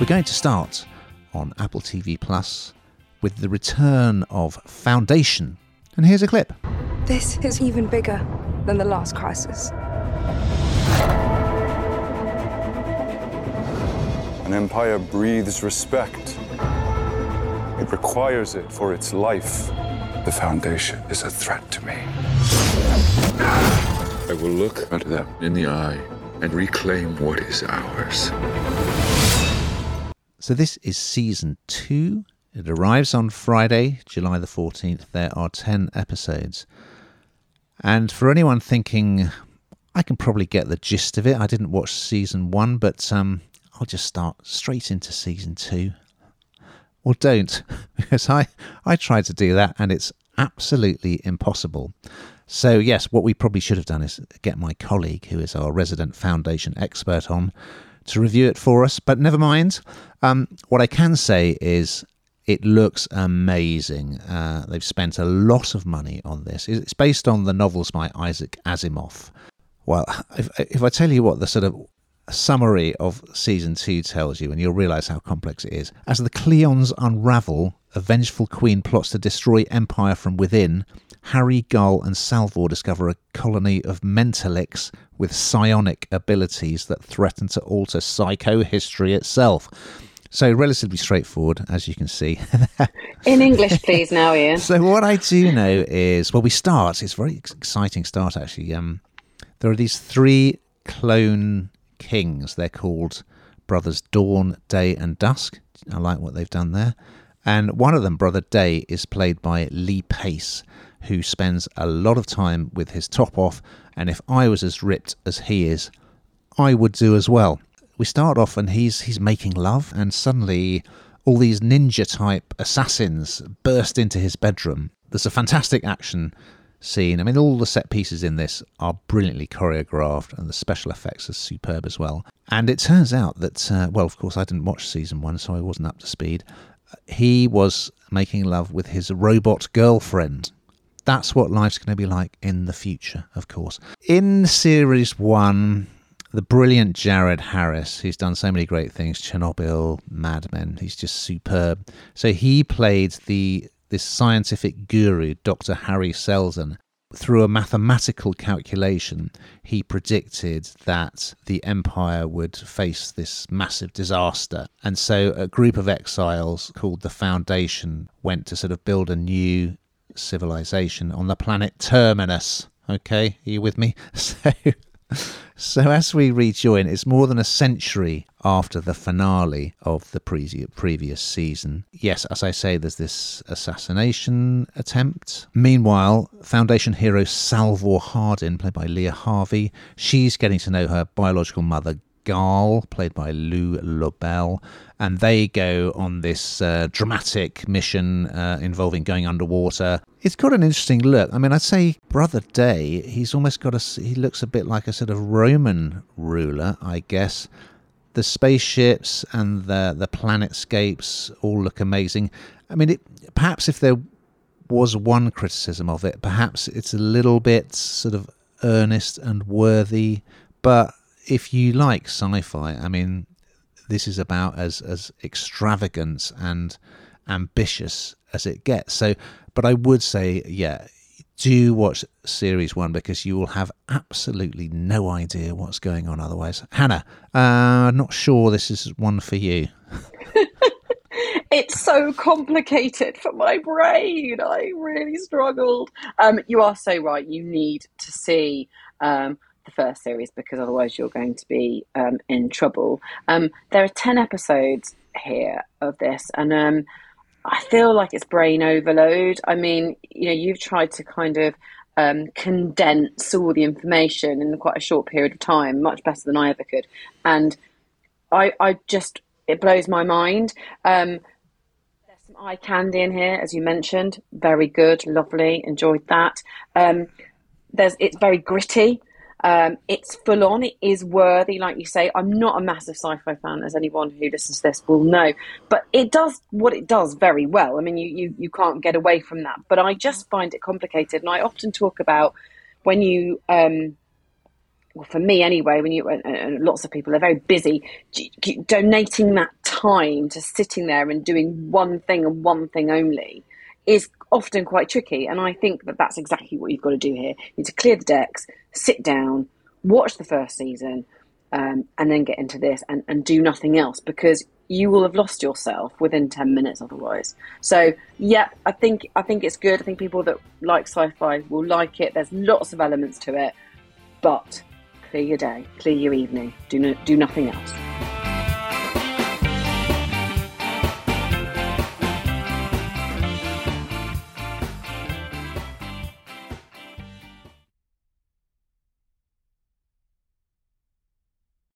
We're going to start on Apple TV Plus with the return of Foundation. And here's a clip. This is even bigger than the last crisis. An empire breathes respect. It requires it for its life. The Foundation is a threat to me. I will look at them in the eye and reclaim what is ours. So, this is season two. It arrives on Friday, July the 14th. There are 10 episodes. And for anyone thinking, I can probably get the gist of it, I didn't watch season one, but um, I'll just start straight into season two. Well, don't, because I, I tried to do that and it's absolutely impossible. So, yes, what we probably should have done is get my colleague, who is our resident foundation expert, on to review it for us. But never mind. Um, what I can say is it looks amazing. Uh, they've spent a lot of money on this. It's based on the novels by Isaac Asimov. Well, if, if I tell you what the sort of summary of season two tells you, and you'll realize how complex it is. As the Cleons unravel, a vengeful queen plots to destroy empire from within. Hari, Gaal, and Salvor discover a colony of mentalics with psionic abilities that threaten to alter psychohistory itself. So, relatively straightforward, as you can see. In English, please, now, Ian. so, what I do know is, well, we start, it's a very exciting start, actually. Um, there are these three clone kings. They're called Brothers Dawn, Day, and Dusk. I like what they've done there. And one of them, Brother Day, is played by Lee Pace, who spends a lot of time with his top off. And if I was as ripped as he is, I would do as well. We start off and he's he's making love, and suddenly all these ninja type assassins burst into his bedroom. There's a fantastic action scene. I mean, all the set pieces in this are brilliantly choreographed, and the special effects are superb as well. And it turns out that, uh, well, of course, I didn't watch season one, so I wasn't up to speed. He was making love with his robot girlfriend. That's what life's going to be like in the future, of course. In series one, the brilliant Jared Harris, who's done so many great things, Chernobyl, Mad Men, he's just superb. So he played the this scientific guru, Dr. Hari Seldon, through a mathematical calculation, he predicted that the empire would face this massive disaster. And so a group of exiles called the Foundation went to sort of build a new civilization on the planet Terminus. Okay, are you with me? So so, as we rejoin, it's more than a century after the finale of the pre- previous season. Yes, as I say, there's this assassination attempt. Meanwhile, Foundation hero Salvor Hardin, played by Leah Harvey, she's getting to know her biological mother, Played by Lou Llobell, and they go on this uh, dramatic mission uh, involving going underwater. It's got an interesting look. I mean, I'd say Brother Day. He's almost got a. He looks a bit like a sort of Roman ruler, I guess. The spaceships and the the planetscapes all look amazing. I mean, it, perhaps if there was one criticism of it, perhaps it's a little bit sort of earnest and worthy, but if you like sci-fi, I mean, this is about as as extravagant and ambitious as it gets. So, but I would say, yeah, do watch series one because you will have absolutely no idea what's going on otherwise. Hannah, uh, not sure this is one for you. it's so complicated for my brain. I really struggled. Um, you are so right. You need to see um, the first series because otherwise you're going to be um, in trouble. Um, there are 10 episodes here of this, and um, I feel like it's brain overload. I mean, you know, you've tried to kind of um, condense all the information in quite a short period of time, much better than I ever could. And I, I just, it blows my mind. Um, there's some eye candy in here, as you mentioned. Very good, lovely, enjoyed that. Um, there's, it's very gritty. Um, it's full on. It is worthy, like you say. I'm not a massive sci-fi fan, as anyone who listens to this will know. But it does what it does very well. I mean, you you you can't get away from that. But I just find it complicated, and I often talk about when you um, well, for me anyway, when you and, lots of people are very busy, donating that time to sitting there and doing one thing and one thing only is often quite tricky. And I think that that's exactly what you've got to do here. You need to clear the decks, sit down, watch the first season, um, and then get into this and, and do nothing else because you will have lost yourself within 10 minutes otherwise. So yeah i think i think it's good. I think people that like sci-fi will like it. There's lots of elements to it. But clear your day clear your evening. Do, no, do nothing else